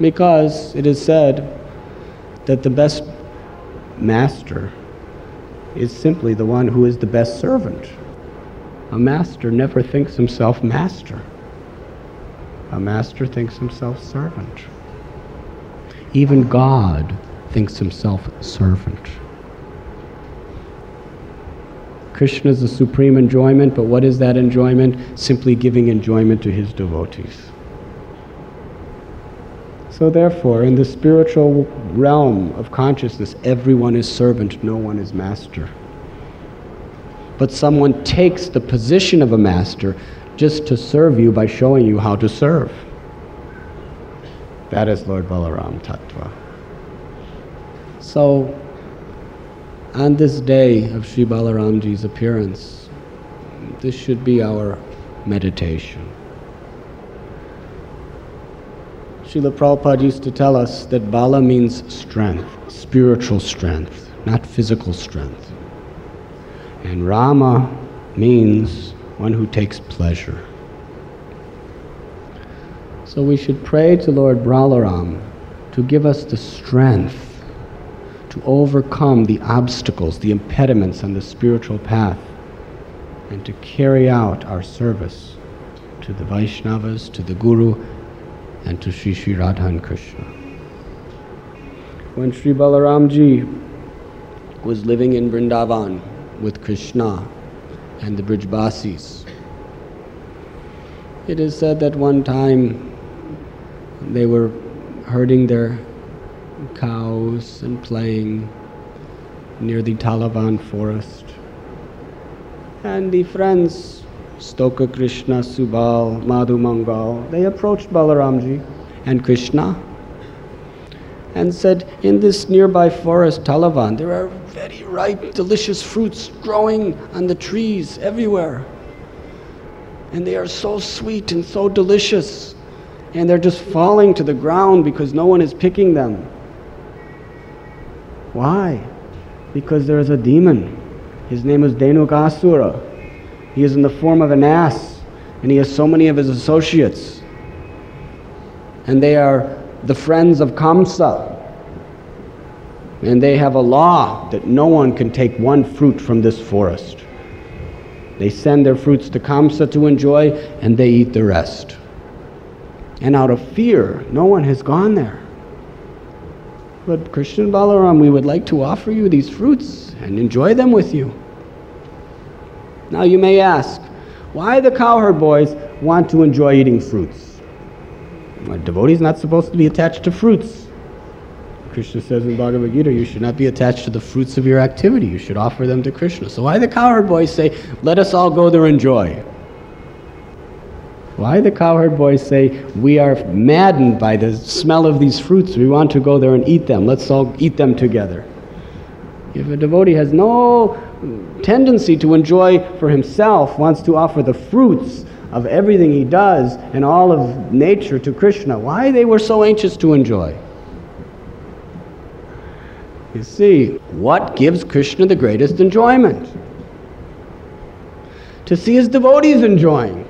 Because it is said that the best master is simply the one who is the best servant. A master never thinks himself master. A master thinks himself servant. Even God thinks himself servant. Krishna is the supreme enjoyment, but what is that enjoyment? Simply giving enjoyment to his devotees. So, therefore, in the spiritual realm of consciousness, everyone is servant, no one is master. But someone takes the position of a master just to serve you by showing you how to serve. That is Lord Balaram Tattva. So, on this day of Sri Balaramji's appearance, this should be our meditation. Srila Prabhupada used to tell us that Bala means strength, spiritual strength, not physical strength. And Rama means one who takes pleasure. So we should pray to Lord Balaram to give us the strength to overcome the obstacles, the impediments on the spiritual path, and to carry out our service to the Vaishnavas, to the Guru, and to Sri Sri Radha and Krishna. When Sri Balaramji was living in Vrindavan with Krishna and the Brijbasis, it is said that one time they were herding their cows and playing near the Talavan forest. And the friends Stoka Krishna, Subal, Madhu Mangal, they approached Balaramji and Krishna and said, In this nearby forest, Talavan, there are very ripe, delicious fruits growing on the trees everywhere. And they are so sweet and so delicious. And they're just falling to the ground because no one is picking them. Why? Because there is a demon. His name is Dhenukasura. He is in the form of an ass, and he has so many of his associates. And they are the friends of Kamsa. And they have a law that no one can take one fruit from this forest. They send their fruits to Kamsa to enjoy, and they eat the rest. And out of fear, no one has gone there. But Krishna Balaram, we would like to offer you these fruits and enjoy them with you. Now you may ask, why the cowherd boys want to enjoy eating fruits? A devotee is not supposed to be attached to fruits. Krishna says in Bhagavad Gita, you should not be attached to the fruits of your activity. You should offer them to Krishna. So why the cowherd boys say, let us all go there and enjoy? Why the cowherd boys say, we are maddened by the smell of these fruits. We want to go there and eat them. Let's all eat them together. If a devotee has no tendency to enjoy for himself, wants to offer the fruits of everything he does and all of nature to Krishna. Why they were so anxious to enjoy? You see, what gives Krishna the greatest enjoyment? To see his devotees enjoying.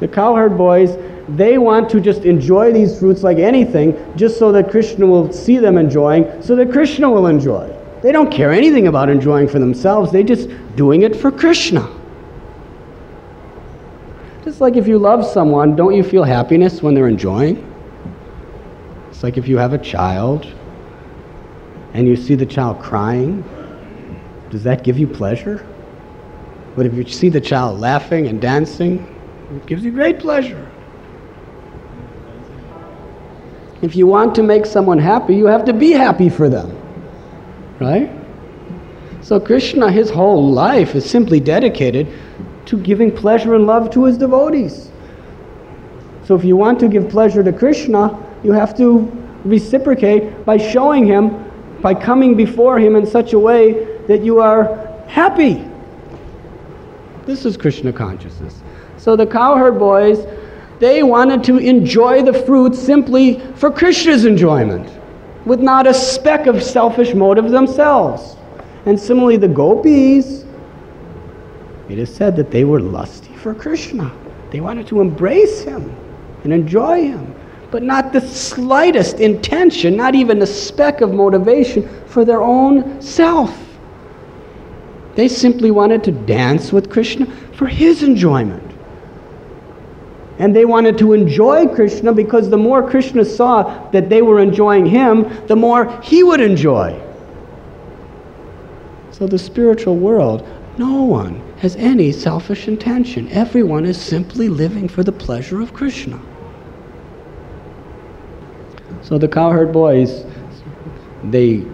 The cowherd boys, they want to just enjoy these fruits like anything, just so that Krishna will see them enjoying, so that Krishna will enjoy. They don't care anything about enjoying for themselves, they're just doing it for Krishna. Just like if you love someone, don't you feel happiness when they're enjoying? It's like if you have a child and you see the child crying, does that give you pleasure? But if you see the child laughing and dancing, it gives you great pleasure. If you want to make someone happy, you have to be happy for them. Right? So Krishna, his whole life is simply dedicated to giving pleasure and love to his devotees. So if you want to give pleasure to Krishna, you have to reciprocate by showing him, by coming before him in such a way that you are happy. This is Krishna consciousness. So the cowherd boys, they wanted to enjoy the fruit simply for Krishna's enjoyment with not a speck of selfish motive themselves. And similarly, the gopis, it is said that they were lusty for Krishna. They wanted to embrace him and enjoy him, but not the slightest intention, not even a speck of motivation for their own self. They simply wanted to dance with Krishna for his enjoyment. And they wanted to enjoy Krishna because the more Krishna saw that they were enjoying him, the more he would enjoy. So, the spiritual world, no one has any selfish intention. Everyone is simply living for the pleasure of Krishna. So, the cowherd boys, they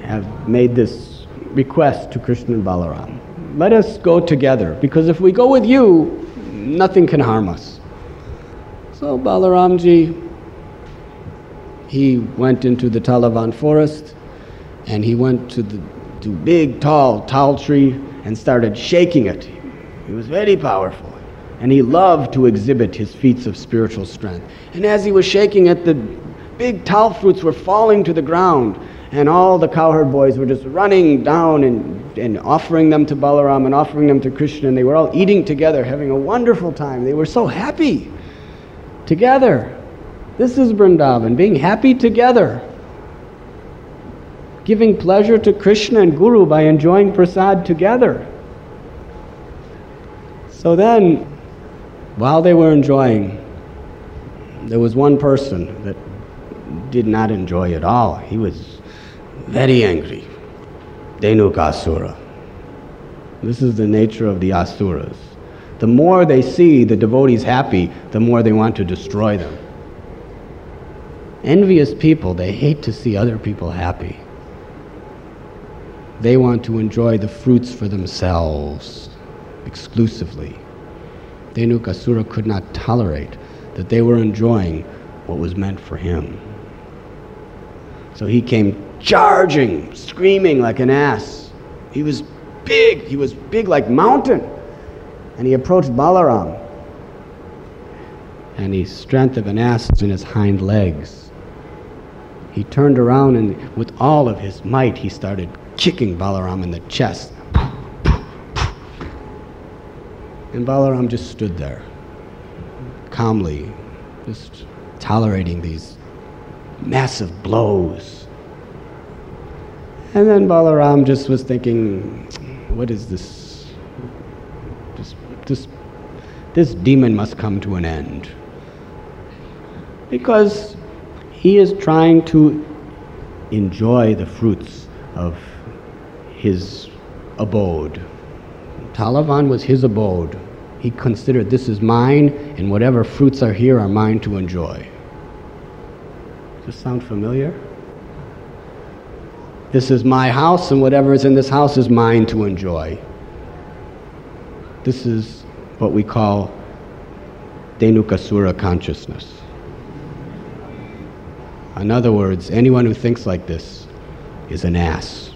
have made this request to Krishna and Balaram. Let us go together, because if we go with you, nothing can harm us. So Balaramji, he went into the Talavan forest and he went to the to big, tall tall tree and started shaking it. He was very powerful. And he loved to exhibit his feats of spiritual strength. And as he was shaking it, the big tal fruits were falling to the ground. And all the cowherd boys were just running down and, and offering them to Balaram and offering them to Krishna. And they were all eating together, having a wonderful time. They were so happy together. This is Vrindavan, being happy together. Giving pleasure to Krishna and Guru by enjoying prasad together. So then, while they were enjoying, there was one person that did not enjoy at all. He was very angry. Dhenukasura. This is the nature of the asuras. The more they see the devotees happy, the more they want to destroy them. Envious people, they hate to see other people happy. They want to enjoy the fruits for themselves exclusively. Dhenukasura could not tolerate that they were enjoying what was meant for him. So he came charging, screaming like an ass. He was big, he was big like mountain. And he approached Balaram. And the strength of an ass in his hind legs. He turned around and with all of his might he started kicking Balaram in the chest. And Balaram just stood there, calmly, just tolerating these massive blows. And then Balaram just was thinking, what is this? This, this, this demon must come to an end. Because he is trying to enjoy the fruits of his abode. Talavan was his abode. He considered this is mine, and whatever fruits are here are mine to enjoy. Does this sound familiar? This is my house, and whatever is in this house is mine to enjoy. This is what we call Dhenukasura consciousness. In other words, anyone who thinks like this is an ass.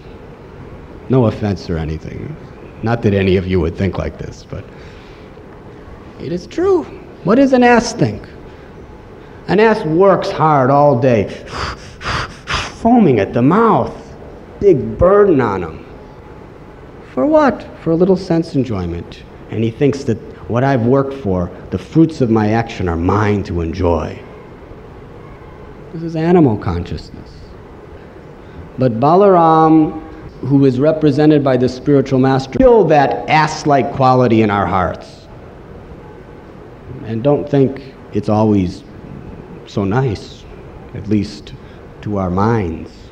No offense or anything. Not that any of you would think like this, but it is true. What does an ass think? An ass works hard all day, foaming at the mouth big burden on him. For what? For a little sense enjoyment. And he thinks that what I've worked for, the fruits of my action, are mine to enjoy. This is animal consciousness. But Balaram, who is represented by the spiritual master, kill that ass like quality in our hearts. And don't think it's always so nice, at least to our minds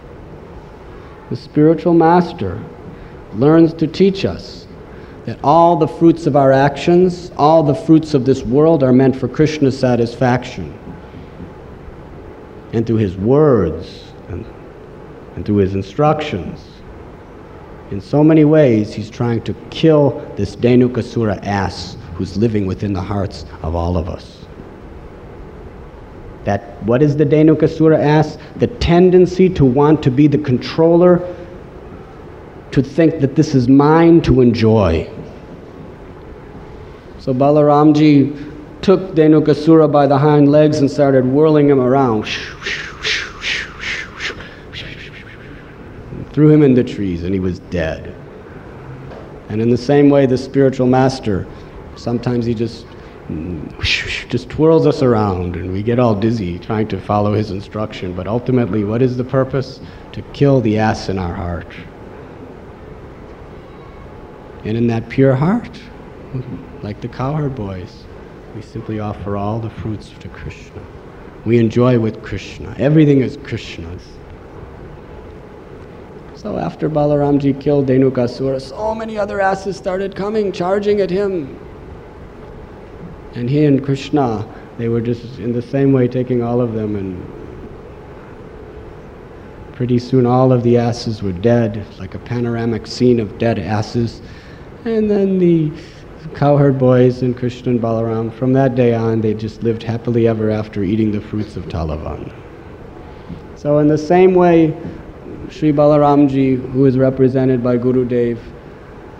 the spiritual master, learns to teach us that all the fruits of our actions, all the fruits of this world are meant for Krishna's satisfaction. And through his words and, and through his instructions, in so many ways, he's trying to kill this Dhenukasura ass who's living within the hearts of all of us. That what is the Dhenukasura asks? The tendency to want to be the controller, to think that this is mine to enjoy. So Balaramji took Dhenukasura by the hind legs and started whirling him around. Threw him in the trees and he was dead. And in the same way, the spiritual master, sometimes he just just twirls us around and we get all dizzy trying to follow his instruction. But ultimately, what is the purpose? To kill the ass in our heart. And in that pure heart, like the cowherd boys, we simply offer all the fruits to Krishna. We enjoy with Krishna. Everything is Krishna's. So after Balaramji killed Dhenukasura, so many other asses started coming, charging at him. And he and Krishna, they were just in the same way taking all of them and pretty soon all of the asses were dead, like a panoramic scene of dead asses. And then the cowherd boys and Krishna and Balaram, from that day on, they just lived happily ever after eating the fruits of Talavan. So in the same way, Sri Balaramji, who is represented by Guru Dev,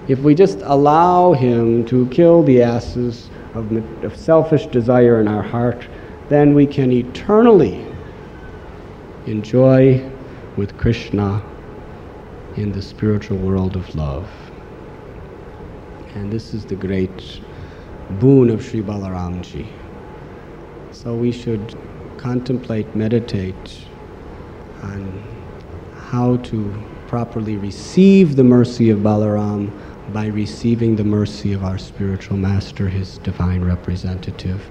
if we just allow him to kill the asses of, of selfish desire in our heart, then we can eternally enjoy with Krishna in the spiritual world of love. And this is the great boon of Sri Balaramji. So we should contemplate, meditate on how to properly receive the mercy of Balaram by receiving the mercy of our spiritual master, his divine representative,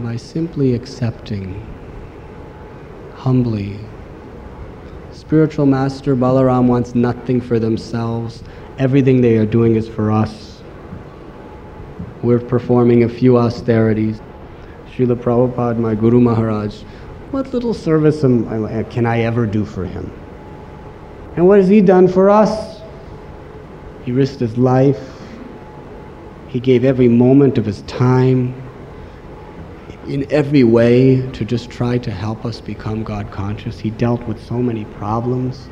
by simply accepting humbly. Spiritual master Balaram wants nothing for themselves. Everything they are doing is for us. We're performing a few austerities. Srila Prabhupada, my Guru Maharaj, what little service can I ever do for him? And what has he done for us? He risked his life. He gave every moment of his time in every way to just try to help us become God conscious. He dealt with so many problems,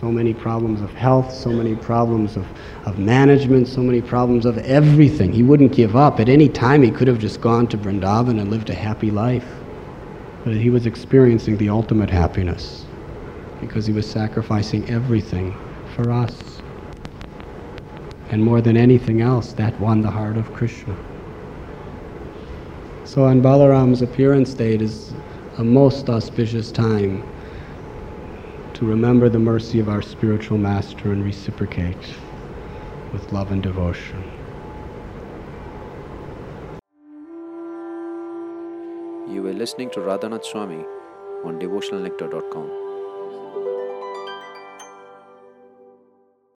so many problems of health, so many problems of, of management, so many problems of everything. He wouldn't give up. At any time, he could have just gone to Vrindavan and lived a happy life. But he was experiencing the ultimate happiness because he was sacrificing everything for us. And more than anything else, that won the heart of Krishna. So on Balaram's appearance date is a most auspicious time to remember the mercy of our spiritual master and reciprocate with love and devotion. You were listening to Radhanath Swami on devotionalnectar.com.